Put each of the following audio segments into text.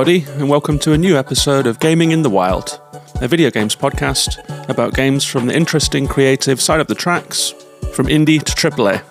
Everybody, and welcome to a new episode of Gaming in the Wild, a video games podcast about games from the interesting, creative side of the tracks, from indie to AAA.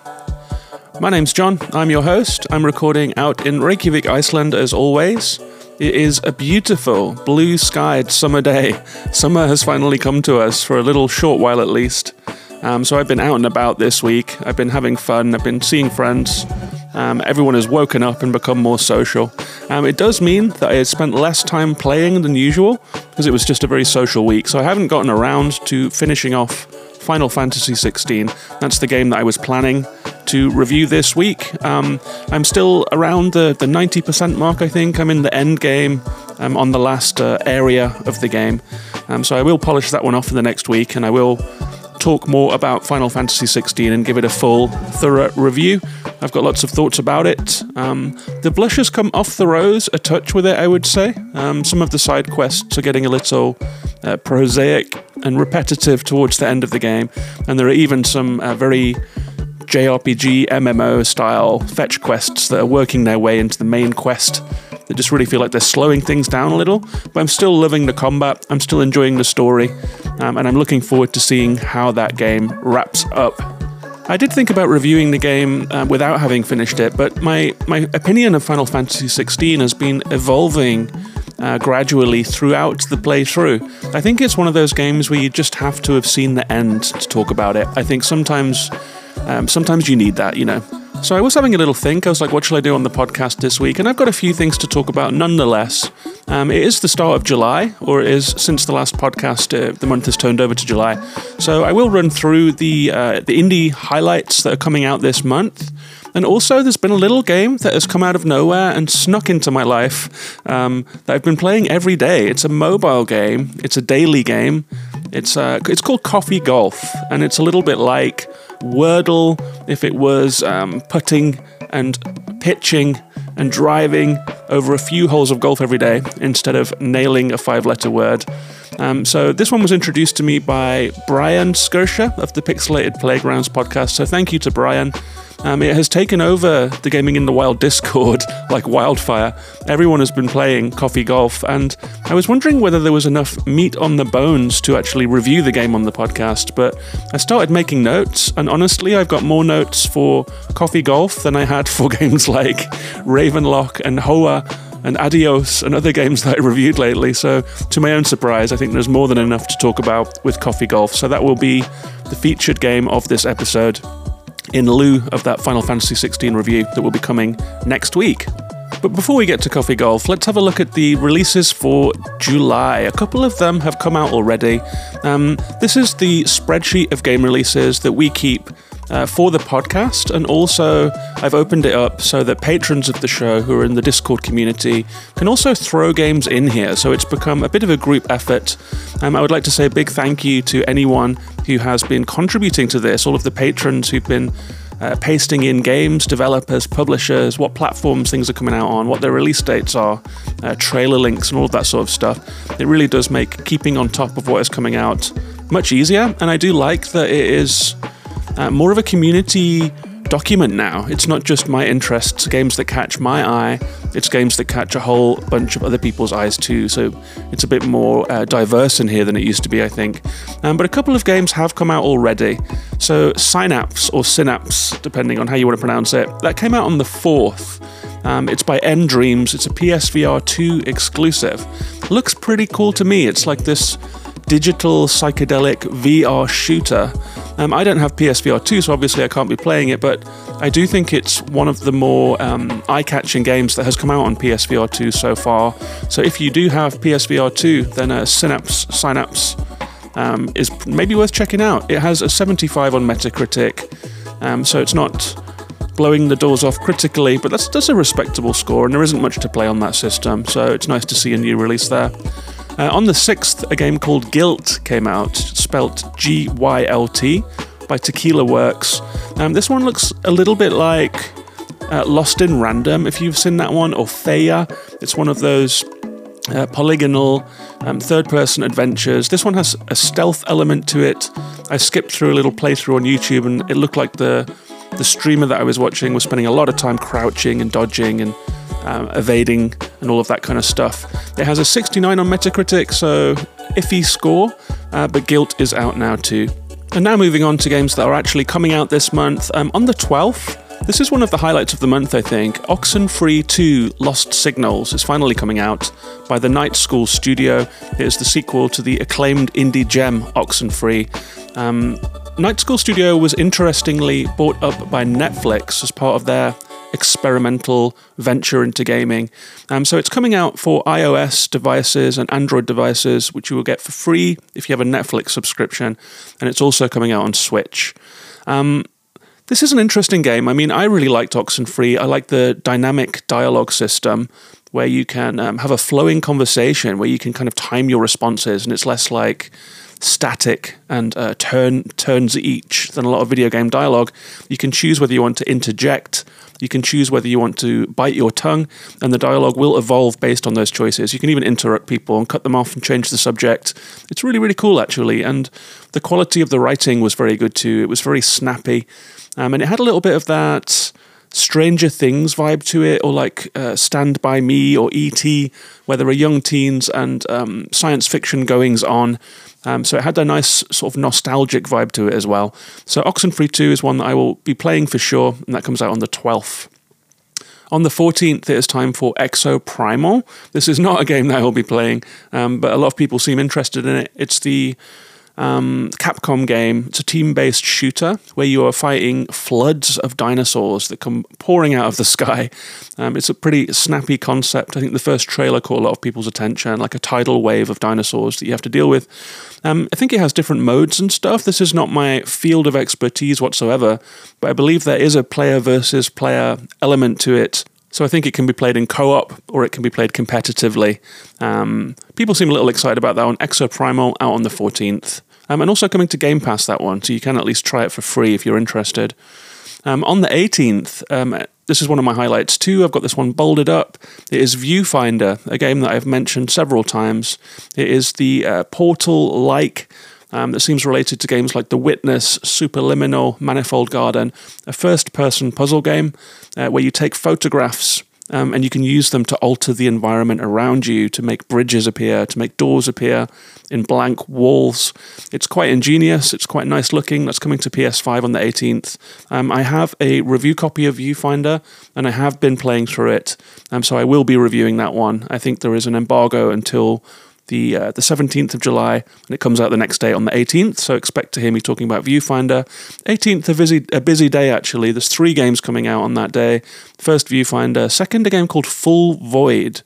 My name's John, I'm your host. I'm recording out in Reykjavik, Iceland, as always. It is a beautiful, blue skied summer day. Summer has finally come to us for a little short while at least. Um, so I've been out and about this week. I've been having fun, I've been seeing friends. Um, everyone has woken up and become more social. Um, it does mean that I spent less time playing than usual because it was just a very social week. So I haven't gotten around to finishing off Final Fantasy XVI. That's the game that I was planning to review this week. Um, I'm still around the, the 90% mark, I think. I'm in the end game. I'm on the last uh, area of the game. Um, so I will polish that one off in the next week and I will talk more about Final Fantasy XVI and give it a full, thorough review. I've got lots of thoughts about it. Um, the blushes come off the rose a touch with it, I would say. Um, some of the side quests are getting a little uh, prosaic and repetitive towards the end of the game, and there are even some uh, very JRPG MMO style fetch quests that are working their way into the main quest that just really feel like they're slowing things down a little. But I'm still loving the combat, I'm still enjoying the story, um, and I'm looking forward to seeing how that game wraps up. I did think about reviewing the game uh, without having finished it, but my, my opinion of Final Fantasy XVI has been evolving uh, gradually throughout the playthrough. I think it's one of those games where you just have to have seen the end to talk about it. I think sometimes um, sometimes you need that, you know. So I was having a little think. I was like, what shall I do on the podcast this week? And I've got a few things to talk about nonetheless. Um, it is the start of July, or it is since the last podcast, uh, the month has turned over to July. So I will run through the uh, the indie highlights that are coming out this month. And also, there's been a little game that has come out of nowhere and snuck into my life um, that I've been playing every day. It's a mobile game. It's a daily game. It's uh, it's called Coffee Golf, and it's a little bit like Wordle if it was um, putting and pitching and driving over a few holes of golf every day instead of nailing a five letter word. Um, so this one was introduced to me by Brian Scotia of the Pixelated Playgrounds podcast. So thank you to Brian. Um, it has taken over the Gaming in the Wild Discord like wildfire. Everyone has been playing Coffee Golf, and I was wondering whether there was enough meat on the bones to actually review the game on the podcast. But I started making notes, and honestly, I've got more notes for Coffee Golf than I had for games like Ravenlock and Hoa and Adios and other games that I reviewed lately. So, to my own surprise, I think there's more than enough to talk about with Coffee Golf. So, that will be the featured game of this episode in lieu of that Final Fantasy XVI review that will be coming next week. But before we get to Coffee Golf, let's have a look at the releases for July. A couple of them have come out already. Um, this is the spreadsheet of game releases that we keep uh, for the podcast, and also I've opened it up so that patrons of the show who are in the Discord community can also throw games in here. So it's become a bit of a group effort. Um, I would like to say a big thank you to anyone who has been contributing to this, all of the patrons who've been uh, pasting in games, developers, publishers, what platforms things are coming out on, what their release dates are, uh, trailer links, and all of that sort of stuff. It really does make keeping on top of what is coming out much easier. And I do like that it is uh, more of a community document now. It's not just my interests, games that catch my eye, it's games that catch a whole bunch of other people's eyes too. So it's a bit more uh, diverse in here than it used to be, I think. Um, but a couple of games have come out already. So Synapse or Synapse, depending on how you want to pronounce it, that came out on the 4th. Um, it's by nDreams, It's a PSVR 2 exclusive. Looks pretty cool to me. It's like this digital psychedelic VR shooter. Um, I don't have PSVR 2, so obviously I can't be playing it, but I do think it's one of the more um, eye catching games that has come out on PSVR 2 so far. So if you do have PSVR 2, then a Synapse, Synapse um, is maybe worth checking out. It has a 75 on Metacritic, um, so it's not blowing the doors off critically, but that's, that's a respectable score, and there isn't much to play on that system, so it's nice to see a new release there. Uh, on the 6th, a game called Guilt came out, spelt G Y L T, by Tequila Works. Um, this one looks a little bit like uh, Lost in Random, if you've seen that one, or Theia. It's one of those uh, polygonal um, third person adventures. This one has a stealth element to it. I skipped through a little playthrough on YouTube and it looked like the, the streamer that I was watching was spending a lot of time crouching and dodging and um, evading and all of that kind of stuff. It has a 69 on Metacritic, so iffy score, uh, but Guilt is out now too. And now moving on to games that are actually coming out this month. Um, on the 12th, this is one of the highlights of the month, I think. Oxenfree 2 Lost Signals is finally coming out by the Night School Studio. It is the sequel to the acclaimed indie gem Oxenfree. Um, Night School Studio was interestingly bought up by Netflix as part of their experimental venture into gaming. Um, so it's coming out for iOS devices and Android devices, which you will get for free if you have a Netflix subscription, and it's also coming out on Switch. Um, this is an interesting game. I mean, I really liked Oxenfree. I like the dynamic dialogue system where you can um, have a flowing conversation where you can kind of time your responses, and it's less like static and uh, turn turns each than a lot of video game dialogue. You can choose whether you want to interject. You can choose whether you want to bite your tongue, and the dialogue will evolve based on those choices. You can even interrupt people and cut them off and change the subject. It's really, really cool, actually. And the quality of the writing was very good too. It was very snappy. Um, and it had a little bit of that Stranger Things vibe to it, or like uh, Stand By Me or E.T., where there are young teens and um, science fiction goings on. Um, so it had a nice sort of nostalgic vibe to it as well. So Oxenfree 2 is one that I will be playing for sure, and that comes out on the 12th. On the 14th, it is time for Exoprimal. This is not a game that I will be playing, um, but a lot of people seem interested in it. It's the um, Capcom game. It's a team based shooter where you are fighting floods of dinosaurs that come pouring out of the sky. Um, it's a pretty snappy concept. I think the first trailer caught a lot of people's attention, like a tidal wave of dinosaurs that you have to deal with. Um, I think it has different modes and stuff. This is not my field of expertise whatsoever, but I believe there is a player versus player element to it. So I think it can be played in co-op or it can be played competitively. Um, people seem a little excited about that one. Exoprimal out on the 14th. Um, and also coming to Game Pass that one, so you can at least try it for free if you're interested. Um, on the 18th, um, this is one of my highlights too. I've got this one bolded up. It is Viewfinder, a game that I've mentioned several times. It is the uh, Portal like um, that seems related to games like The Witness, Superliminal, Manifold Garden, a first person puzzle game uh, where you take photographs um, and you can use them to alter the environment around you to make bridges appear, to make doors appear in blank walls. It's quite ingenious, it's quite nice looking. That's coming to PS5 on the 18th. Um, I have a review copy of Viewfinder and I have been playing through it, um, so I will be reviewing that one. I think there is an embargo until the uh, the 17th of July, and it comes out the next day on the 18th. So expect to hear me talking about Viewfinder. 18th, a busy a busy day actually. There's three games coming out on that day. First, Viewfinder. Second, a game called Full Void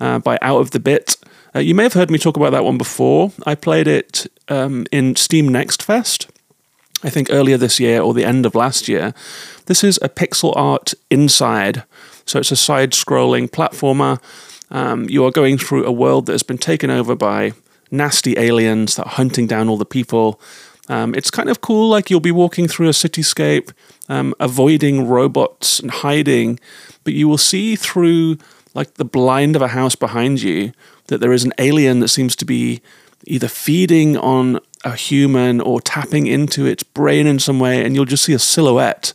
uh, by Out of the Bit. Uh, you may have heard me talk about that one before. I played it um, in Steam Next Fest. I think earlier this year or the end of last year. This is a pixel art inside. So it's a side scrolling platformer um, you are going through a world that has been taken over by nasty aliens that are hunting down all the people. Um, it's kind of cool, like you'll be walking through a cityscape, um, avoiding robots and hiding, but you will see through like the blind of a house behind you that there is an alien that seems to be either feeding on a human or tapping into its brain in some way, and you'll just see a silhouette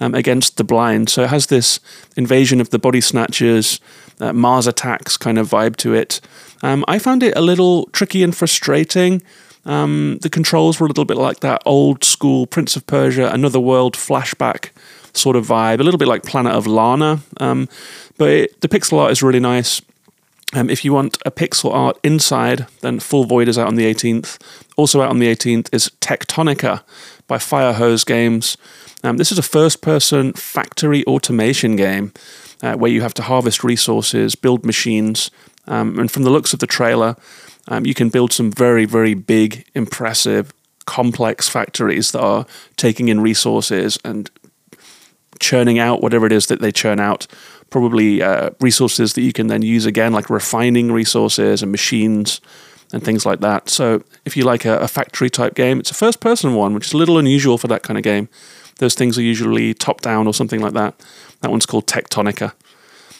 um, against the blind. So it has this invasion of the body snatchers uh, Mars attacks kind of vibe to it. Um, I found it a little tricky and frustrating. Um, the controls were a little bit like that old school Prince of Persia, Another World flashback sort of vibe, a little bit like Planet of Lana. Um, but it, the pixel art is really nice. Um, if you want a pixel art inside, then Full Void is out on the 18th. Also out on the 18th is Tectonica by Firehose Games. Um, this is a first person factory automation game uh, where you have to harvest resources, build machines. Um, and from the looks of the trailer, um, you can build some very, very big, impressive, complex factories that are taking in resources and churning out whatever it is that they churn out. Probably uh, resources that you can then use again, like refining resources and machines and things like that. So, if you like a, a factory type game, it's a first person one, which is a little unusual for that kind of game. Those things are usually top down or something like that. That one's called Tectonica.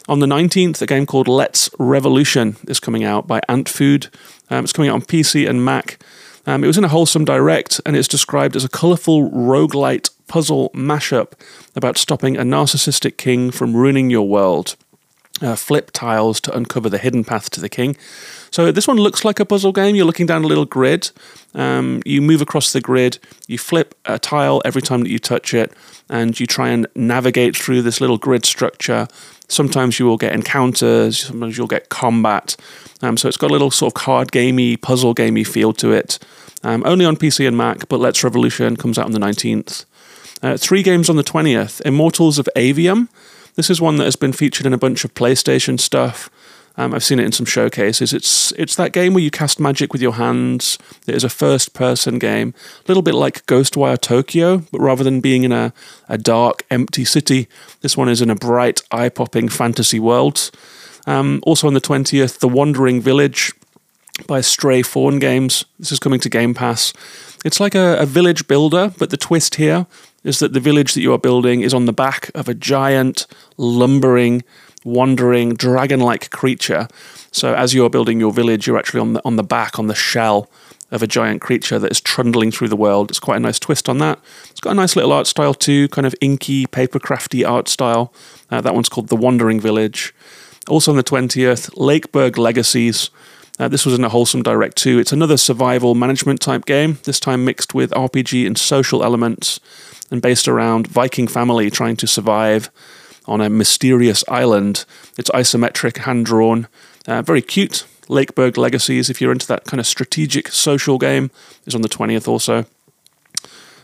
On the 19th, a game called Let's Revolution is coming out by Ant Food. Um, it's coming out on PC and Mac. Um, it was in a wholesome direct, and it's described as a colourful roguelite puzzle mashup about stopping a narcissistic king from ruining your world. uh, flip tiles to uncover the hidden path to the king. So this one looks like a puzzle game. You're looking down a little grid. Um, you move across the grid. You flip a tile every time that you touch it, and you try and navigate through this little grid structure. Sometimes you will get encounters. Sometimes you'll get combat. Um, so it's got a little sort of card gamey, puzzle gamey feel to it. Um, only on PC and Mac, but Let's Revolution comes out on the 19th. Uh, three games on the 20th. Immortals of Avium. This is one that has been featured in a bunch of PlayStation stuff. Um, I've seen it in some showcases. It's it's that game where you cast magic with your hands. It is a first person game, a little bit like Ghostwire Tokyo, but rather than being in a, a dark, empty city, this one is in a bright, eye popping fantasy world. Um, also on the 20th, The Wandering Village by Stray Fawn Games. This is coming to Game Pass. It's like a, a village builder, but the twist here is that the village that you are building is on the back of a giant, lumbering, wandering, dragon like creature. So as you're building your village, you're actually on the, on the back, on the shell of a giant creature that is trundling through the world. It's quite a nice twist on that. It's got a nice little art style too, kind of inky, papercrafty art style. Uh, that one's called The Wandering Village. Also on the 20th, Lakeburg Legacies. Uh, this was in a Wholesome Direct 2. It's another survival management type game, this time mixed with RPG and social elements and based around Viking family trying to survive on a mysterious island. It's isometric, hand drawn, uh, very cute. Lakeburg Legacies, if you're into that kind of strategic social game, is on the 20th also.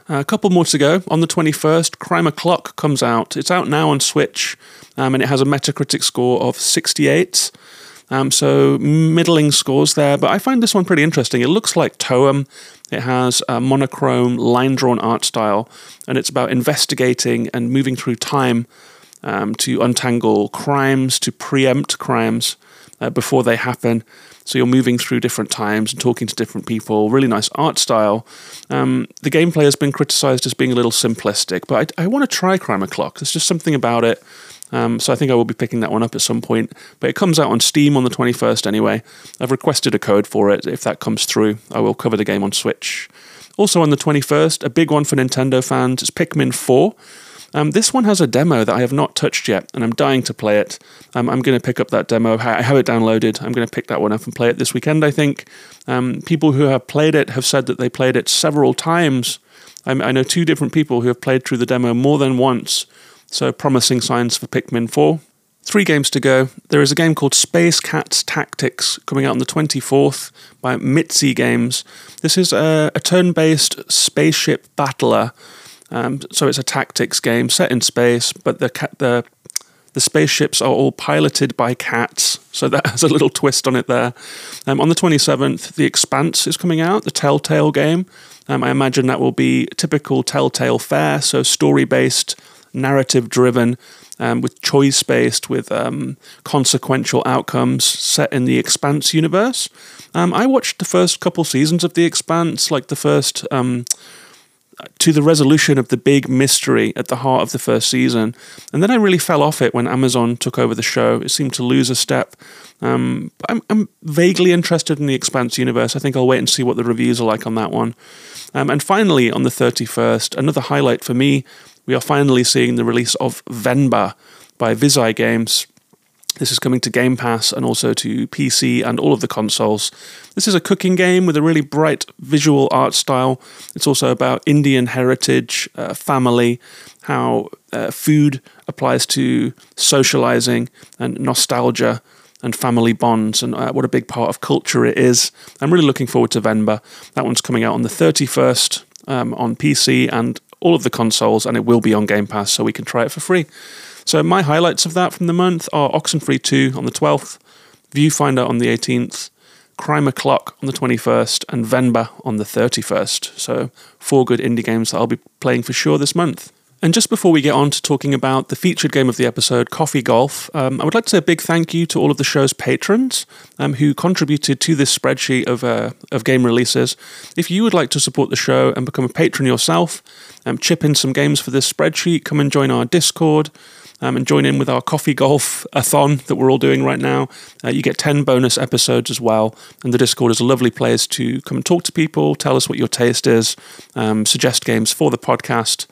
Uh, a couple more to go. On the 21st, Crime O'Clock comes out. It's out now on Switch, um, and it has a Metacritic score of 68. Um, so middling scores there, but I find this one pretty interesting. It looks like Toem. It has a monochrome, line drawn art style, and it's about investigating and moving through time um, to untangle crimes, to preempt crimes uh, before they happen. So you're moving through different times and talking to different people. Really nice art style. Um, the gameplay has been criticized as being a little simplistic, but I, I want to try Crime O'Clock. There's just something about it. Um, so I think I will be picking that one up at some point. But it comes out on Steam on the 21st anyway. I've requested a code for it. If that comes through, I will cover the game on Switch. Also on the 21st, a big one for Nintendo fans, it's Pikmin 4. Um, this one has a demo that I have not touched yet, and I'm dying to play it. Um, I'm going to pick up that demo. I have it downloaded. I'm going to pick that one up and play it this weekend, I think. Um, people who have played it have said that they played it several times. I, I know two different people who have played through the demo more than once so, promising signs for Pikmin 4. Three games to go. There is a game called Space Cats Tactics coming out on the 24th by Mitzi Games. This is a, a turn based spaceship battler. Um, so, it's a tactics game set in space, but the, the the spaceships are all piloted by cats, so that has a little twist on it there. Um, on the 27th, The Expanse is coming out, the Telltale game. Um, I imagine that will be typical Telltale fare, so story based narrative driven, um, with choice based, with um, consequential outcomes set in the Expanse universe. Um, I watched the first couple seasons of The Expanse, like the first. To the resolution of the big mystery at the heart of the first season. And then I really fell off it when Amazon took over the show. It seemed to lose a step. Um, I'm, I'm, vaguely interested in the Expanse universe. I think I'll wait and see what the reviews are like on that one. Um, and finally, on the 31st, another highlight for me we are finally seeing the release of Venba by Visai Games. This is coming to Game Pass and also to PC and all of the consoles. This is a cooking game with a really bright visual art style. It's also about Indian heritage, uh, family, how uh, food applies to socializing and nostalgia and family bonds, and uh, what a big part of culture it is. I'm really looking forward to Venba. That one's coming out on the 31st um, on PC and all of the consoles, and it will be on Game Pass, so we can try it for free. So my highlights of that from the month are Oxenfree 2 on the 12th, Viewfinder on the 18th, Crime O'Clock on the 21st, and Venba on the 31st. So four good indie games that I'll be playing for sure this month. And just before we get on to talking about the featured game of the episode, Coffee Golf, um, I would like to say a big thank you to all of the show's patrons um, who contributed to this spreadsheet of, uh, of game releases. If you would like to support the show and become a patron yourself, um, chip in some games for this spreadsheet, come and join our Discord. Um, and join in with our coffee golf a thon that we're all doing right now. Uh, you get 10 bonus episodes as well. And the Discord is a lovely place to come and talk to people, tell us what your taste is, um, suggest games for the podcast.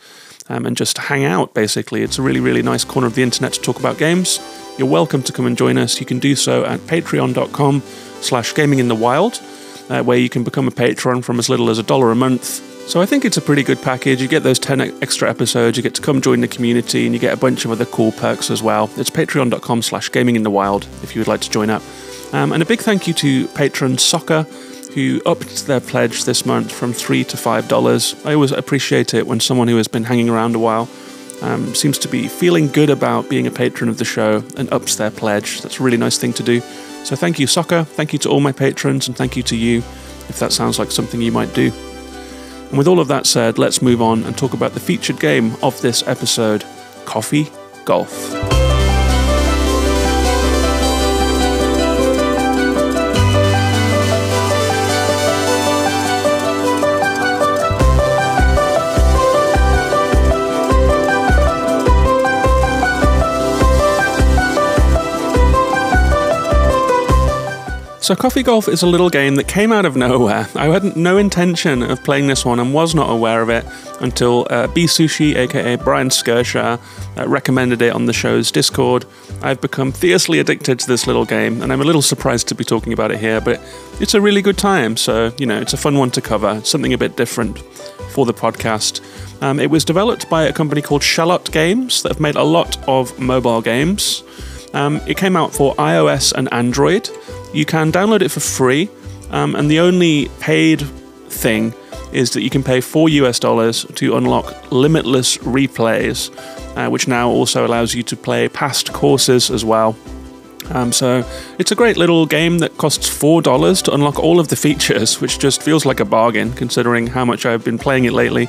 Um, and just hang out basically. It's a really, really nice corner of the internet to talk about games. You're welcome to come and join us. You can do so at patreon.com slash gaming in the wild, uh, where you can become a patron from as little as a dollar a month. So I think it's a pretty good package. You get those 10 extra episodes, you get to come join the community, and you get a bunch of other cool perks as well. It's patreon.com slash gaming in the wild if you would like to join up. Um, and a big thank you to patron Soccer, who upped their pledge this month from three to five dollars. I always appreciate it when someone who has been hanging around a while um, seems to be feeling good about being a patron of the show and ups their pledge. That's a really nice thing to do. So thank you, Soccer. Thank you to all my patrons, and thank you to you if that sounds like something you might do. And with all of that said, let's move on and talk about the featured game of this episode Coffee Golf. So, Coffee Golf is a little game that came out of nowhere. I had no intention of playing this one and was not aware of it until uh, B Sushi, aka Brian Skirsha, uh, recommended it on the show's Discord. I've become fiercely addicted to this little game, and I'm a little surprised to be talking about it here, but it's a really good time. So, you know, it's a fun one to cover, something a bit different for the podcast. Um, it was developed by a company called Shallot Games that have made a lot of mobile games. Um, it came out for iOS and Android. You can download it for free, um, and the only paid thing is that you can pay four US dollars to unlock limitless replays, uh, which now also allows you to play past courses as well. Um, so it's a great little game that costs four dollars to unlock all of the features, which just feels like a bargain considering how much I've been playing it lately.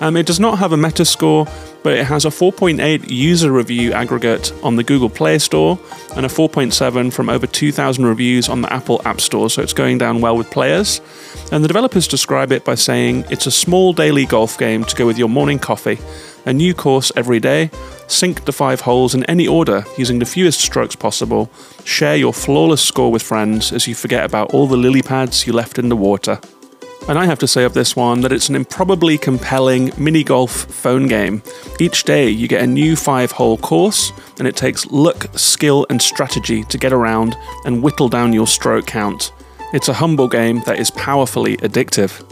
Um, it does not have a Metascore, but it has a 4.8 user review aggregate on the Google Play Store and a 4.7 from over 2,000 reviews on the Apple App Store, so it's going down well with players. And the developers describe it by saying it's a small daily golf game to go with your morning coffee, a new course every day, sink the five holes in any order using the fewest strokes possible, share your flawless score with friends as you forget about all the lily pads you left in the water. And I have to say of this one that it's an improbably compelling mini golf phone game. Each day you get a new five hole course, and it takes luck, skill, and strategy to get around and whittle down your stroke count. It's a humble game that is powerfully addictive.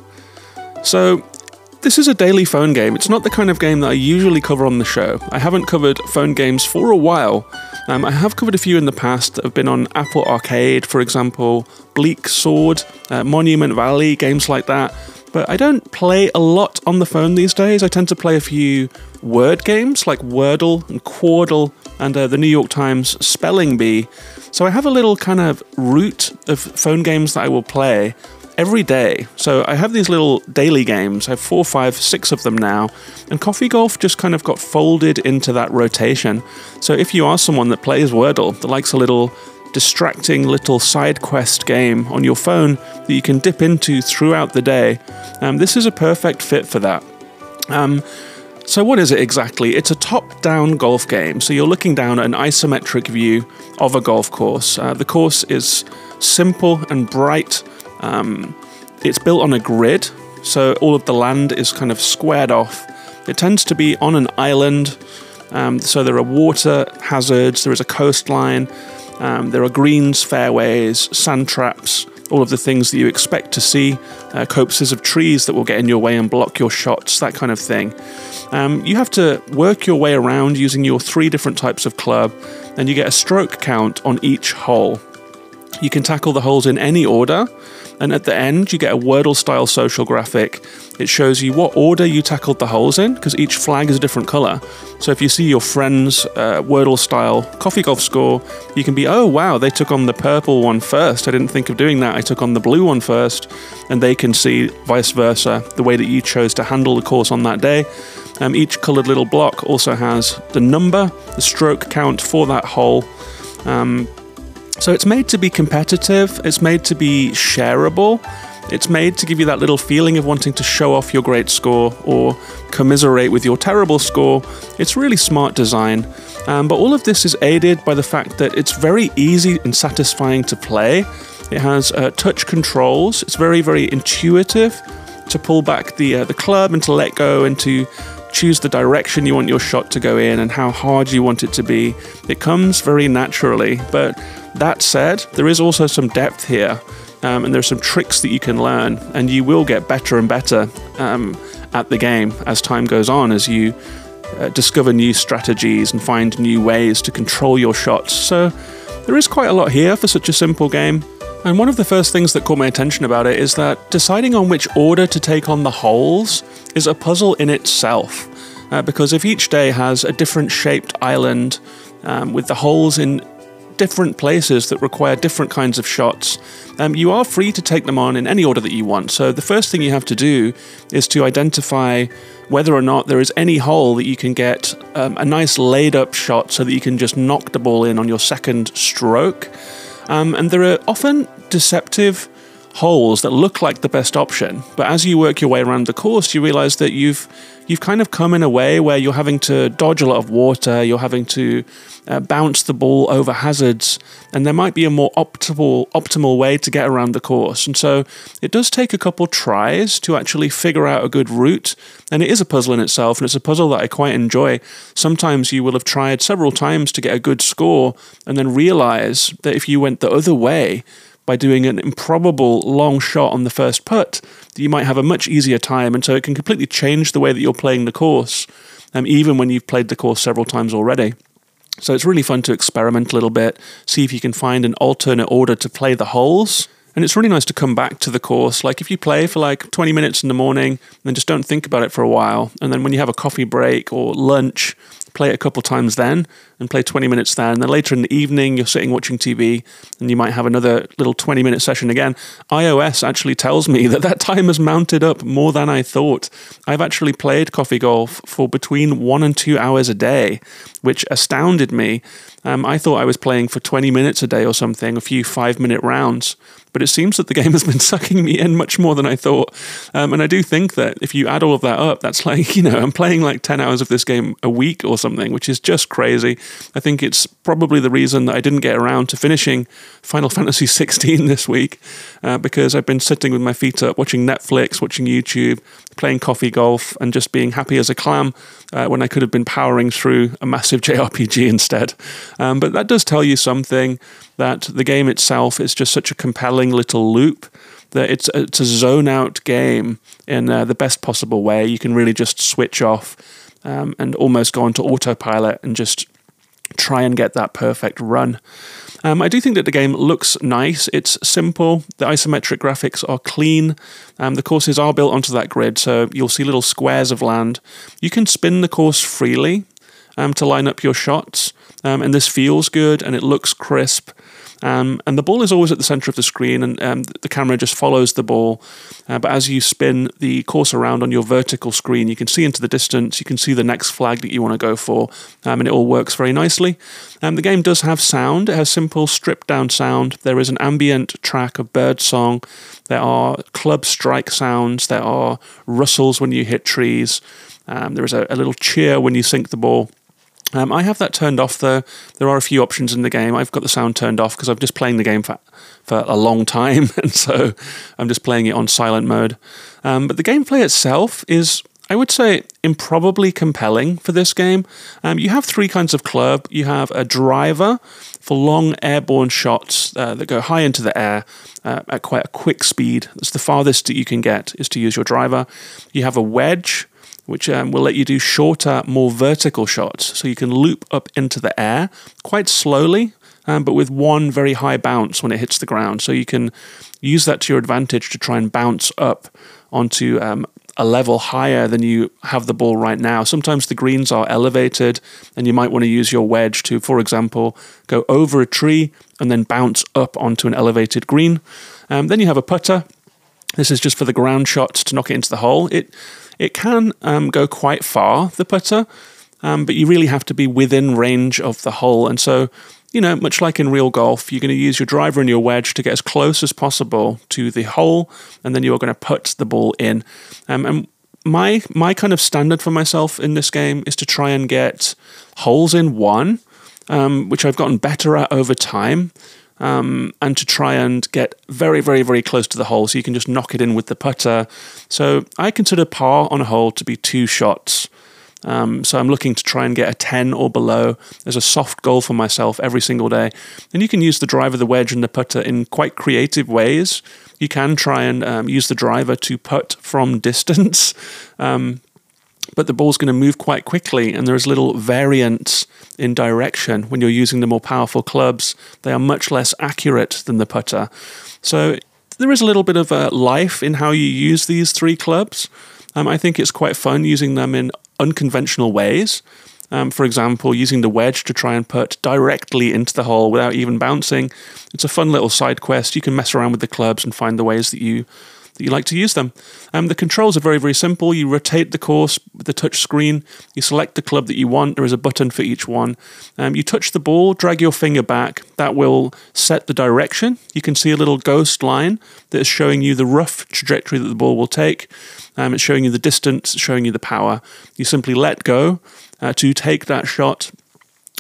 So, this is a daily phone game. It's not the kind of game that I usually cover on the show. I haven't covered phone games for a while. Um, I have covered a few in the past that have been on Apple Arcade, for example, Bleak Sword, uh, Monument Valley, games like that. But I don't play a lot on the phone these days. I tend to play a few word games like Wordle and Quordle and uh, the New York Times Spelling Bee. So I have a little kind of route of phone games that I will play every day. So I have these little daily games. I have four, five, six of them now. And Coffee Golf just kind of got folded into that rotation. So if you are someone that plays Wordle, that likes a little distracting little side quest game on your phone that you can dip into throughout the day, um, this is a perfect fit for that. Um, so, what is it exactly? It's a top down golf game. So, you're looking down at an isometric view of a golf course. Uh, the course is simple and bright um, it's built on a grid, so all of the land is kind of squared off. It tends to be on an island, um, so there are water hazards, there is a coastline, um, there are greens, fairways, sand traps, all of the things that you expect to see, uh, copses of trees that will get in your way and block your shots, that kind of thing. Um, you have to work your way around using your three different types of club, and you get a stroke count on each hole. You can tackle the holes in any order, and at the end, you get a Wordle style social graphic. It shows you what order you tackled the holes in, because each flag is a different color. So if you see your friend's uh, Wordle style coffee golf score, you can be, oh wow, they took on the purple one first. I didn't think of doing that. I took on the blue one first. And they can see vice versa, the way that you chose to handle the course on that day. Um, each colored little block also has the number, the stroke count for that hole. Um, so it's made to be competitive, it's made to be shareable, it's made to give you that little feeling of wanting to show off your great score or commiserate with your terrible score. It's really smart design. Um, but all of this is aided by the fact that it's very easy and satisfying to play. It has uh, touch controls. It's very, very intuitive to pull back the uh, the club and to let go and to choose the direction you want your shot to go in and how hard you want it to be. It comes very naturally. But that said, there is also some depth here. Um, and are some tricks that you can learn, and you will get better and better um, at the game as time goes on, as you uh, discover new strategies and find new ways to control your shots. So there is quite a lot here for such a simple game. And one of the first things that caught my attention about it is that deciding on which order to take on the holes is a puzzle in itself. Uh, because if each day has a different shaped island um, with the holes in different places that require different kinds of shots, um, you are free to take them on in any order that you want. So the first thing you have to do is to identify whether or not there is any hole that you can get um, a nice laid up shot so that you can just knock the ball in on your second stroke. Um, and there are often deceptive holes that look like the best option, but as you work your way around the course, you realize that you've you've kind of come in a way where you're having to dodge a lot of water, you're having to uh, bounce the ball over hazards, and there might be a more optimal optimal way to get around the course. And so it does take a couple tries to actually figure out a good route, and it is a puzzle in itself, and it's a puzzle that I quite enjoy. Sometimes you will have tried several times to get a good score, and then realize that if you went the other way, by doing an improbable long shot on the first putt, that you might have a much easier time. And so it can completely change the way that you're playing the course, um, even when you've played the course several times already. So it's really fun to experiment a little bit, see if you can find an alternate order to play the holes. And it's really nice to come back to the course. Like if you play for like 20 minutes in the morning, then just don't think about it for a while. And then when you have a coffee break or lunch, play it a couple times then and play 20 minutes there. And then later in the evening, you're sitting watching TV and you might have another little 20 minute session again. iOS actually tells me that that time has mounted up more than I thought. I've actually played coffee golf for between one and two hours a day, which astounded me. Um, I thought I was playing for 20 minutes a day or something, a few five minute rounds but it seems that the game has been sucking me in much more than I thought. Um, and I do think that if you add all of that up, that's like, you know, I'm playing like 10 hours of this game a week or something, which is just crazy. I think it's probably the reason that I didn't get around to finishing Final Fantasy 16 this week, uh, because I've been sitting with my feet up, watching Netflix, watching YouTube, playing coffee golf, and just being happy as a clam uh, when I could have been powering through a massive JRPG instead. Um, but that does tell you something that the game itself is just such a compelling little loop that it's it's a zone out game in uh, the best possible way. You can really just switch off um, and almost go onto autopilot and just try and get that perfect run. Um, I do think that the game looks nice. It's simple. The isometric graphics are clean. Um, the courses are built onto that grid, so you'll see little squares of land. You can spin the course freely um, to line up your shots, um, and this feels good and it looks crisp. Um, and the ball is always at the center of the screen, and um, the camera just follows the ball. Uh, but as you spin the course around on your vertical screen, you can see into the distance, you can see the next flag that you want to go for, um, and it all works very nicely. Um, the game does have sound, it has simple stripped down sound. There is an ambient track of bird song, there are club strike sounds, there are rustles when you hit trees. Um, there is a, a little cheer when you sink the ball. Um, I have that turned off though. There are a few options in the game. I've got the sound turned off because I'm just playing the game for for a long time, and so I'm just playing it on silent mode. Um, but the gameplay itself is, I would say, improbably compelling for this game. Um, you have three kinds of club. You have a driver for long airborne shots uh, that go high into the air uh, at quite a quick speed. That's the farthest that you can get is to use your driver. You have a wedge which um, will let you do shorter, more vertical shots. So you can loop up into the air quite slowly, um, but with one very high bounce when it hits the ground. So you can use that to your advantage to try and bounce up onto um, a level higher than you have the ball right now. Sometimes the greens are elevated, and you might want to use your wedge to, for example, go over a tree and then bounce up onto an elevated green. Um, then you have a putter. This is just for the ground shots to knock it into the hole. It it can um, go quite far, the putter, um, but you really have to be within range of the hole. And so, you know, much like in real golf, you're going to use your driver and your wedge to get as close as possible to the hole, and then you're going to put the ball in. Um, and my my kind of standard for myself in this game is to try and get holes in one, um, which I've gotten better at over time. Um, and to try and get very, very, very close to the hole so you can just knock it in with the putter. So I consider par on a hole to be two shots. Um, so I'm looking to try and get a 10 or below as a soft goal for myself every single day. And you can use the driver, the wedge, and the putter in quite creative ways. You can try and um, use the driver to putt from distance. Um, but the ball's going to move quite quickly, and there's little variance in direction when you're using the more powerful clubs. They are much less accurate than the putter. So there is a little bit of a life in how you use these three clubs. Um, I think it's quite fun using them in unconventional ways. Um, for example, using the wedge to try and put directly into the hole without even bouncing. It's a fun little side quest. You can mess around with the clubs and find the ways that you that you like to use them. Um, the controls are very, very simple. You rotate the course with the touch screen. You select the club that you want. There is a button for each one. Um, you touch the ball, drag your finger back. That will set the direction. You can see a little ghost line that is showing you the rough trajectory that the ball will take. Um, it's showing you the distance, showing you the power. You simply let go uh, to take that shot.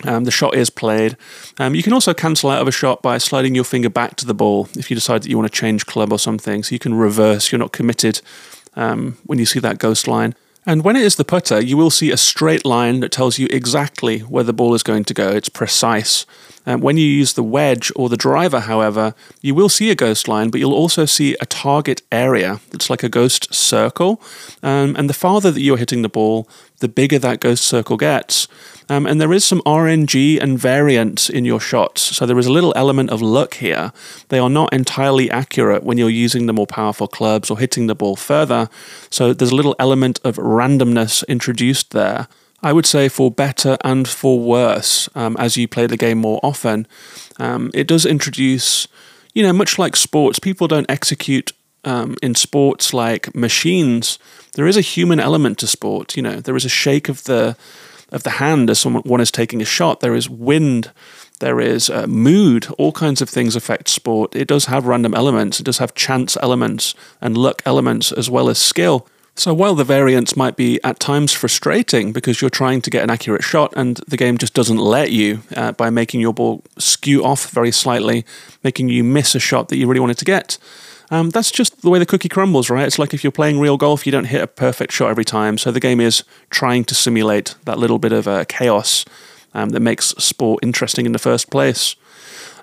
Um, the shot is played. Um, you can also cancel out of a shot by sliding your finger back to the ball if you decide that you want to change club or something. So you can reverse, you're not committed um, when you see that ghost line. And when it is the putter, you will see a straight line that tells you exactly where the ball is going to go. It's precise. Um, when you use the wedge or the driver, however, you will see a ghost line, but you'll also see a target area that's like a ghost circle. Um, and the farther that you're hitting the ball, the bigger that ghost circle gets. Um, and there is some RNG and variance in your shots. So there is a little element of luck here. They are not entirely accurate when you're using the more powerful clubs or hitting the ball further. So there's a little element of randomness introduced there. I would say for better and for worse um, as you play the game more often. Um, it does introduce, you know, much like sports, people don't execute um, in sports like machines. There is a human element to sport. You know, there is a shake of the of the hand as someone one is taking a shot. There is wind. There is uh, mood. All kinds of things affect sport. It does have random elements. It does have chance elements and luck elements as well as skill. So while the variance might be at times frustrating because you're trying to get an accurate shot and the game just doesn't let you uh, by making your ball skew off very slightly, making you miss a shot that you really wanted to get. Um, that's just the way the cookie crumbles, right? It's like if you're playing real golf, you don't hit a perfect shot every time. So the game is trying to simulate that little bit of uh, chaos um, that makes sport interesting in the first place.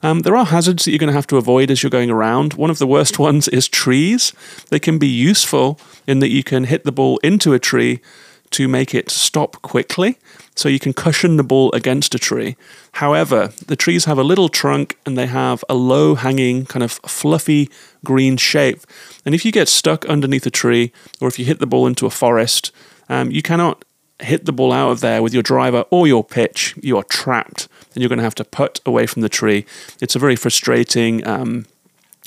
Um, there are hazards that you're going to have to avoid as you're going around. One of the worst ones is trees. They can be useful in that you can hit the ball into a tree to make it stop quickly. So you can cushion the ball against a tree. However, the trees have a little trunk and they have a low hanging, kind of fluffy green shape. And if you get stuck underneath a tree or if you hit the ball into a forest, um, you cannot hit the ball out of there with your driver or your pitch. You are trapped and you're going to have to put away from the tree. It's a very frustrating, um,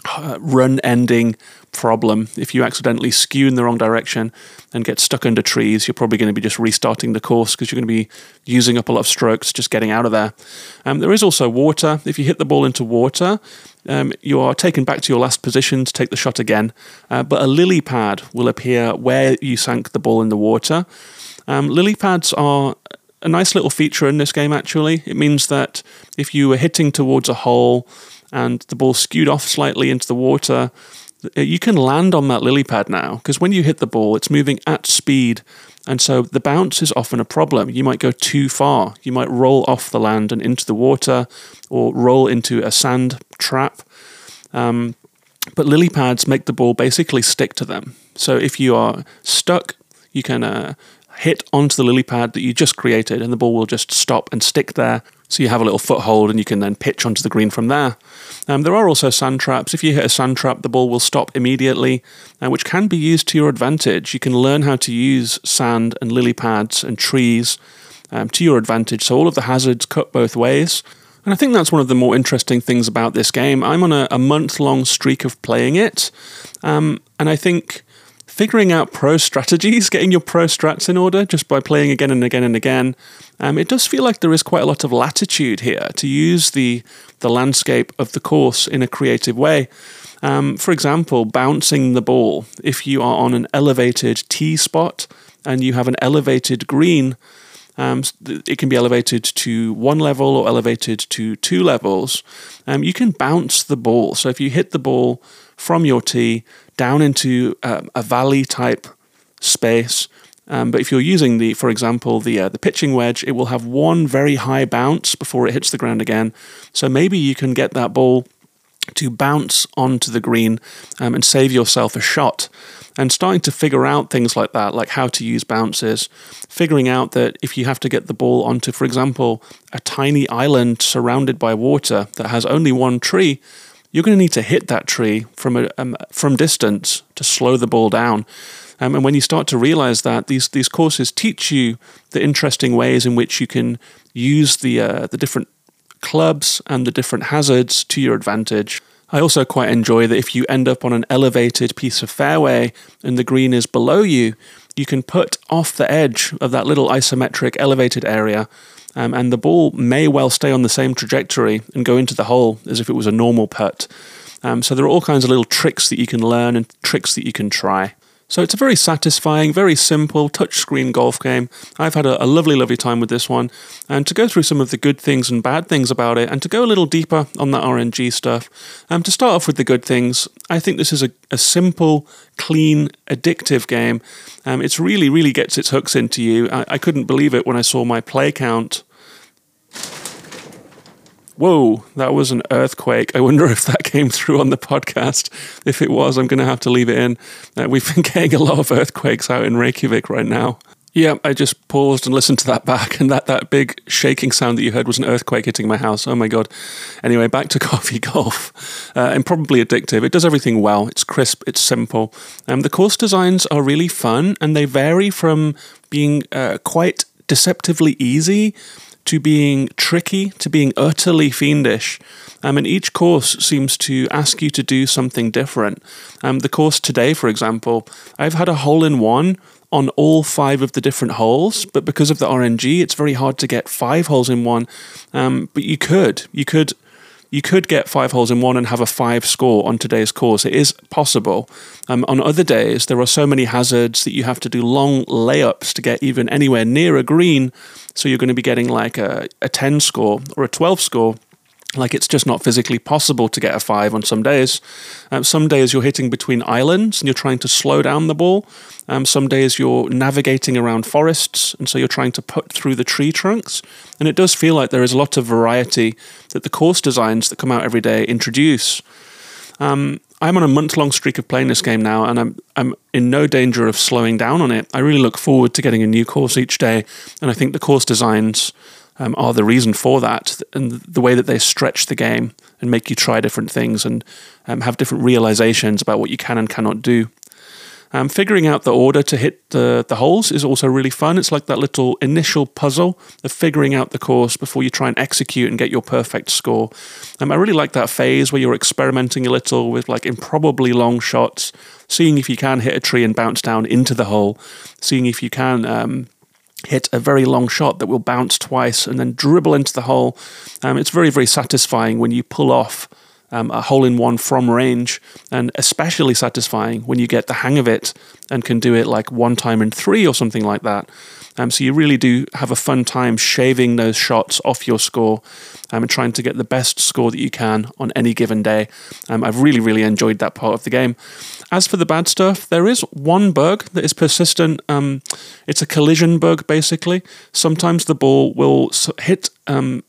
uh, run ending problem. If you accidentally skew in the wrong direction and get stuck under trees, you're probably going to be just restarting the course because you're going to be using up a lot of strokes just getting out of there. Um, there is also water. If you hit the ball into water, um, you are taken back to your last position to take the shot again, uh, but a lily pad will appear where you sank the ball in the water. Um, lily pads are a nice little feature in this game, actually. It means that if you were hitting towards a hole and the ball skewed off slightly into the water, uh, you can land on that lily pad now because when you hit the ball, it's moving at speed. And so the bounce is often a problem. You might go too far. You might roll off the land and into the water or roll into a sand trap. Um, but lily pads make the ball basically stick to them. So if you are stuck, you can uh, hit onto the lily pad that you just created, and the ball will just stop and stick there. So you have a little foothold, and you can then pitch onto the green from there. Um, there are also sand traps. If you hit a sand trap, the ball will stop immediately, uh, which can be used to your advantage. You can learn how to use sand and lily pads and trees um, to your advantage. So all of the hazards cut both ways. And I think that's one of the more interesting things about this game. I'm on a, a month long streak of playing it, um, and I think figuring out pro strategies, getting your pro strats in order just by playing again and again and again. Um, it does feel like there is quite a lot of latitude here to use the the landscape of the course in a creative way. Um, for example, bouncing the ball. If you are on an elevated tee spot and you have an elevated green, um, it can be elevated to one level or elevated to two levels. Um, you can bounce the ball. So if you hit the ball from your tee down into uh, a valley type space, um, but if you're using the, for example, the uh, the pitching wedge, it will have one very high bounce before it hits the ground again. So maybe you can get that ball to bounce onto the green um, and save yourself a shot and starting to figure out things like that, like how to use bounces, figuring out that if you have to get the ball onto, for example, a tiny island surrounded by water that has only one tree, you're going to need to hit that tree from a, um, from distance to slow the ball down. Um, and when you start to realize that, these these courses teach you the interesting ways in which you can use the uh, the different clubs and the different hazards to your advantage. I also quite enjoy that if you end up on an elevated piece of fairway and the green is below you, you can put off the edge of that little isometric elevated area, um, and the ball may well stay on the same trajectory and go into the hole as if it was a normal putt. Um, so there are all kinds of little tricks that you can learn and tricks that you can try. So it's a very satisfying, very simple touchscreen golf game. I've had a, a, lovely, lovely time with this one. And to go through some of the good things and bad things about it, and to go a little deeper on that RNG stuff, um, to start off with the good things, I think this is a, a simple, clean, addictive game. Um, it's really, really gets its hooks into you. I, I couldn't believe it when I saw my play count Whoa, that was an earthquake. I wonder if that came through on the podcast. If it was, I'm going to have to leave it in. Uh, we've been getting a lot of earthquakes out in Reykjavik right now. Yeah, I just paused and listened to that back, and that, that big shaking sound that you heard was an earthquake hitting my house. Oh my god. Anyway, back to coffee golf. Uh, and probably addictive. It does everything well. It's crisp, it's simple. Um, the course designs are really fun, and they vary from being uh, quite deceptively easy to being tricky, to being utterly fiendish. Um, and each course seems to ask you to do something different. Um, the course today, for example, I've had a hole in one on all five of the different holes, but because of the RNG, it's very hard to get five holes in one. Um, but you could, you could you could get five holes in one and have a five score on today's course. It is possible. Um, on other days, there are so many hazards that you have to do long layups to get even anywhere near a green. So you're going to be getting like a, a 10 score or a 12 score like it's just not physically possible to get a five on some days. Um, some days you're hitting between islands and you're trying to slow down the ball. Um, some days you're navigating around forests and so you're trying to put through the tree trunks. And it does feel like there is a lot of variety that the course designs that come out every day introduce. Um, I'm on a month long streak of playing this game now, and I'm I'm in no danger of slowing down on it. I really look forward to getting a new course each day, and I think the course designs um, are the reason for that, and the way that they stretch the game and make you try different things and um, have different realizations about what you can and cannot do. Um, figuring out the order to hit the, the holes is also really fun. It's like that little initial puzzle of figuring out the course before you try and execute and get your perfect score. Um, I really like that phase where you're experimenting a little with like improbably long shots, seeing if you can hit a tree and bounce down into the hole, seeing if you can um, hit a very long shot that will bounce twice and then dribble into the hole. Um, it's very, very satisfying when you pull off um, a hole in one from range, and especially satisfying when you get the hang of it and can do it like one time in three or something like that. Um, so you really do have a fun time shaving those shots off your score um, and trying to get the best score that you can on any given day. Um, I've really, really enjoyed that part of the game. As for the bad stuff, there is one bug that is persistent. Um, it's a collision bug, basically. Sometimes the ball will hit um,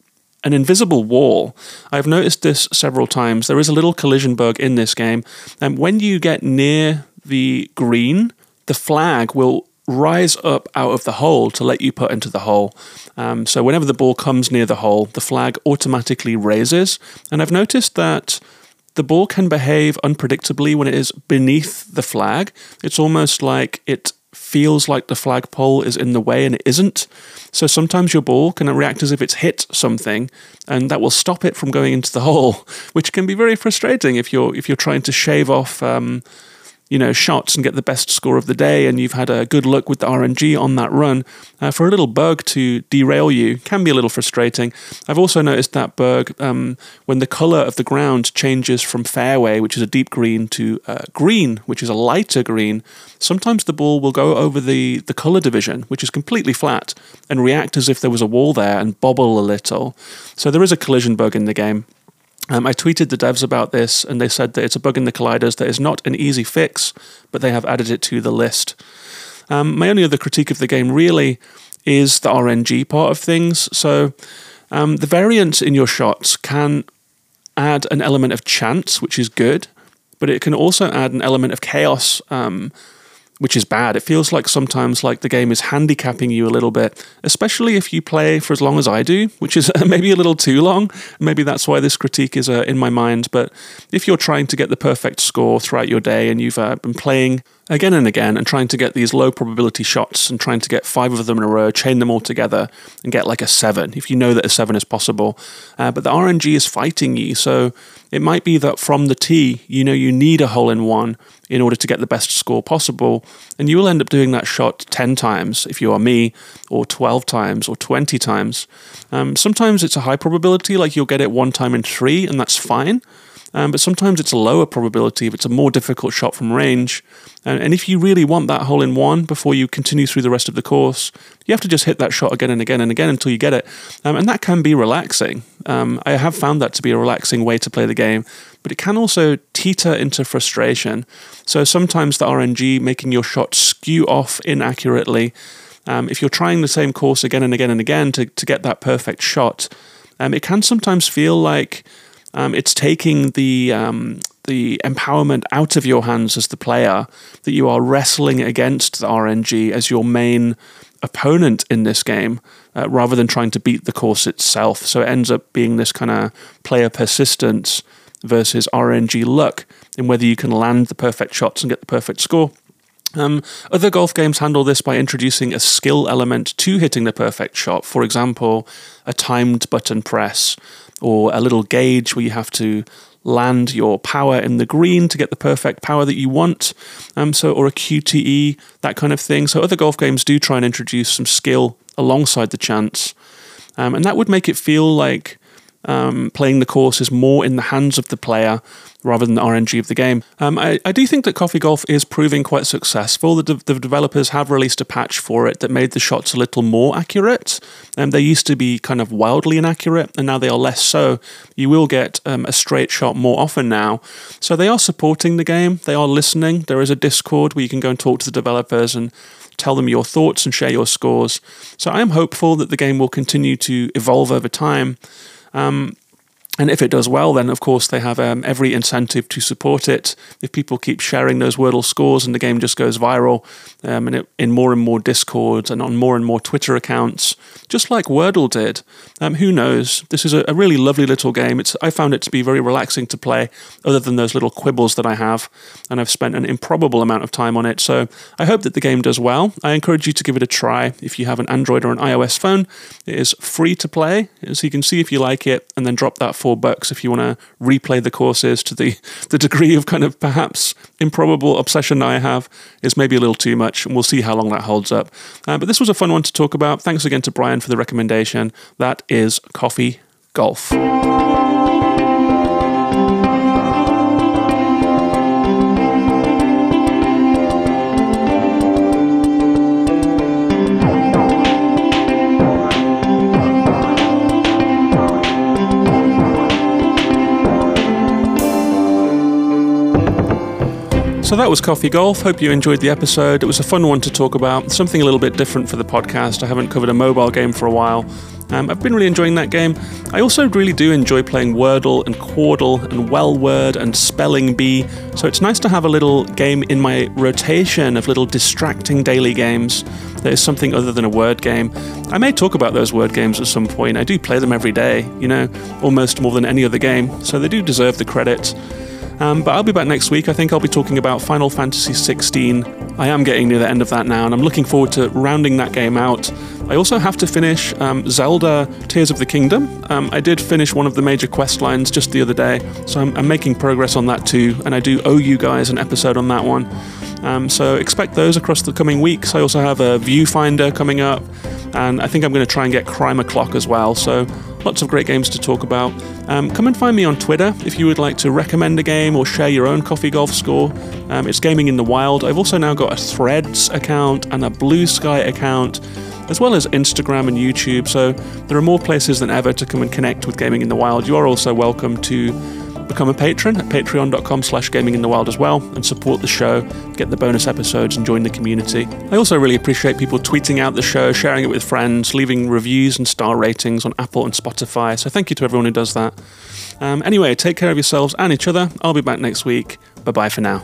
an invisible wall. I've noticed this several times. There is a little collision bug in this game, and when you get near the green, the flag will rise up out of the hole to let you put into the hole. Um, so whenever the ball comes near the hole, the flag automatically raises. And I've noticed that the ball can behave unpredictably when it is beneath the flag. It's almost like it feels like the flagpole is in the way and it isn't. So sometimes your ball can react as if it's hit something and that will stop it from going into the hole, which can be very frustrating if you're if you're trying to shave off um, you know, shots and get the best score of the day, and you've had a good look with the RNG on that run, uh, for a little bug to derail you can be a little frustrating. I've also noticed that bug um, when the color of the ground changes from fairway, which is a deep green, to uh, green, which is a lighter green. Sometimes the ball will go over the, the color division, which is completely flat, and react as if there was a wall there and bobble a little. So there is a collision bug in the game. Um, I tweeted the devs about this, and they said that it's a bug in the colliders that is not an easy fix, but they have added it to the list. Um, my only other critique of the game really is the RNG part of things. So um, the variance in your shots can add an element of chance, which is good, but it can also add an element of chaos, um, which is bad. It feels like sometimes like the game is handicapping you a little bit, especially if you play for as long as I do, which is maybe a little too long. Maybe that's why this critique is uh, in my mind. But if you're trying to get the perfect score throughout your day and you've uh, been playing again and again and trying to get these low probability shots and trying to get five of them in a row, chain them all together and get like a seven, if you know that a seven is possible. Uh, but the RNG is fighting you. So it might be that from the tee, you know you need a hole in one in order to get the best score possible. And you will end up doing that shot 10 times if you are me, or 12 times, or 20 times. Um, sometimes it's a high probability, like you'll get it one time in three, and that's fine. Um, but sometimes it's a lower probability if it's a more difficult shot from range. And, and if you really want that hole in one before you continue through the rest of the course, you have to just hit that shot again and again and again until you get it. Um, and that can be relaxing. Um, I have found that to be a relaxing way to play the game, but it can also teeter into frustration. So sometimes the RNG making your shot skew off inaccurately. Um, if you're trying the same course again and again and again to, to get that perfect shot, um, it can sometimes feel like um, it's taking the um, the empowerment out of your hands as the player that you are wrestling against the RNG as your main opponent in this game uh, rather than trying to beat the course itself. So it ends up being this kind of player persistence versus RNG luck in whether you can land the perfect shots and get the perfect score. Um, other golf games handle this by introducing a skill element to hitting the perfect shot. For example, a timed button press or a little gauge where you have to land your power in the green to get the perfect power that you want. Um, so, or a QTE, that kind of thing. So, other golf games do try and introduce some skill alongside the chance, um, and that would make it feel like um, playing the course is more in the hands of the player rather than the RNG of the game. Um, I, I, do think that Coffee Golf is proving quite successful. The, de- the, developers have released a patch for it that made the shots a little more accurate. Um, they used to be kind of wildly inaccurate, and now they are less so. You will get um, a straight shot more often now. So they are supporting the game, they are listening. There is a Discord where you can go and talk to the developers and tell them your thoughts and share your scores. So I am hopeful that the game will continue to evolve over time. Um, and if it does well, then of course they have um, every incentive to support it. If people keep sharing those Wordle scores and the game just goes viral, um, and it, in more and more Discords and on more and more Twitter accounts, just like Wordle did, um, who knows? This is a, a, really lovely little game. It's I found it to be very relaxing to play, other than those little quibbles that I have, and I've spent an improbable amount of time on it. So I hope that the game does well. I encourage you to give it a try if you have an Android or an iOS phone. It is free to play, so you can see if you like it, and then drop that four bucks if you want to replay the courses to the, the degree of kind of perhaps improbable obsession I have is maybe a little too much, and we'll see how long that holds up. Uh, but this was a fun one to talk about. Thanks again to Brian for the recommendation. That is Coffee Golf. So that was Coffee Golf. Hope you enjoyed the episode. It was a fun one to talk about, something a little bit different for the podcast. I haven't covered a mobile game for a while. Um, I've been really enjoying that game. I also really do enjoy playing Wordle and Quordle and Well Word and Spelling Bee, so it's nice to have a little game in my rotation of little distracting daily games that is something other than a word game. I may talk about those word games at some point. I do play them every day, you know, almost more than any other game, so they do deserve the credit. Um, but I'll be back next week. I think I'll be talking about Final Fantasy XVI I am getting near the end of that now, and I'm looking forward to rounding that game out. I also have to finish um, Zelda Tears of the Kingdom. Um, I did finish one of the major quest lines just the other day, so I'm, I'm, making progress on that too, and I do owe you guys an episode on that one. Um, so expect those across the coming weeks. I also have a viewfinder coming up, and I think I'm going to try and get Crime O'Clock as well. So lots of great games to talk about. Um, come and find me on Twitter if you would like to recommend a game or share your own coffee golf score. Um, it's Gaming in the Wild. I've also now got a Threads account and a Bluesky account as well as Instagram and YouTube. So there are more places than ever to come and connect with Gaming in the Wild. You are also welcome to become a patron at patreon.com slash gaming in the wild as well and support the show, get the bonus episodes and join the community. I also really appreciate people tweeting out the show, sharing it with friends, leaving reviews and star ratings on Apple and Spotify. So thank you to everyone who does that. Um, anyway, take care of yourselves and each other. I'll be back next week. Bye bye for now.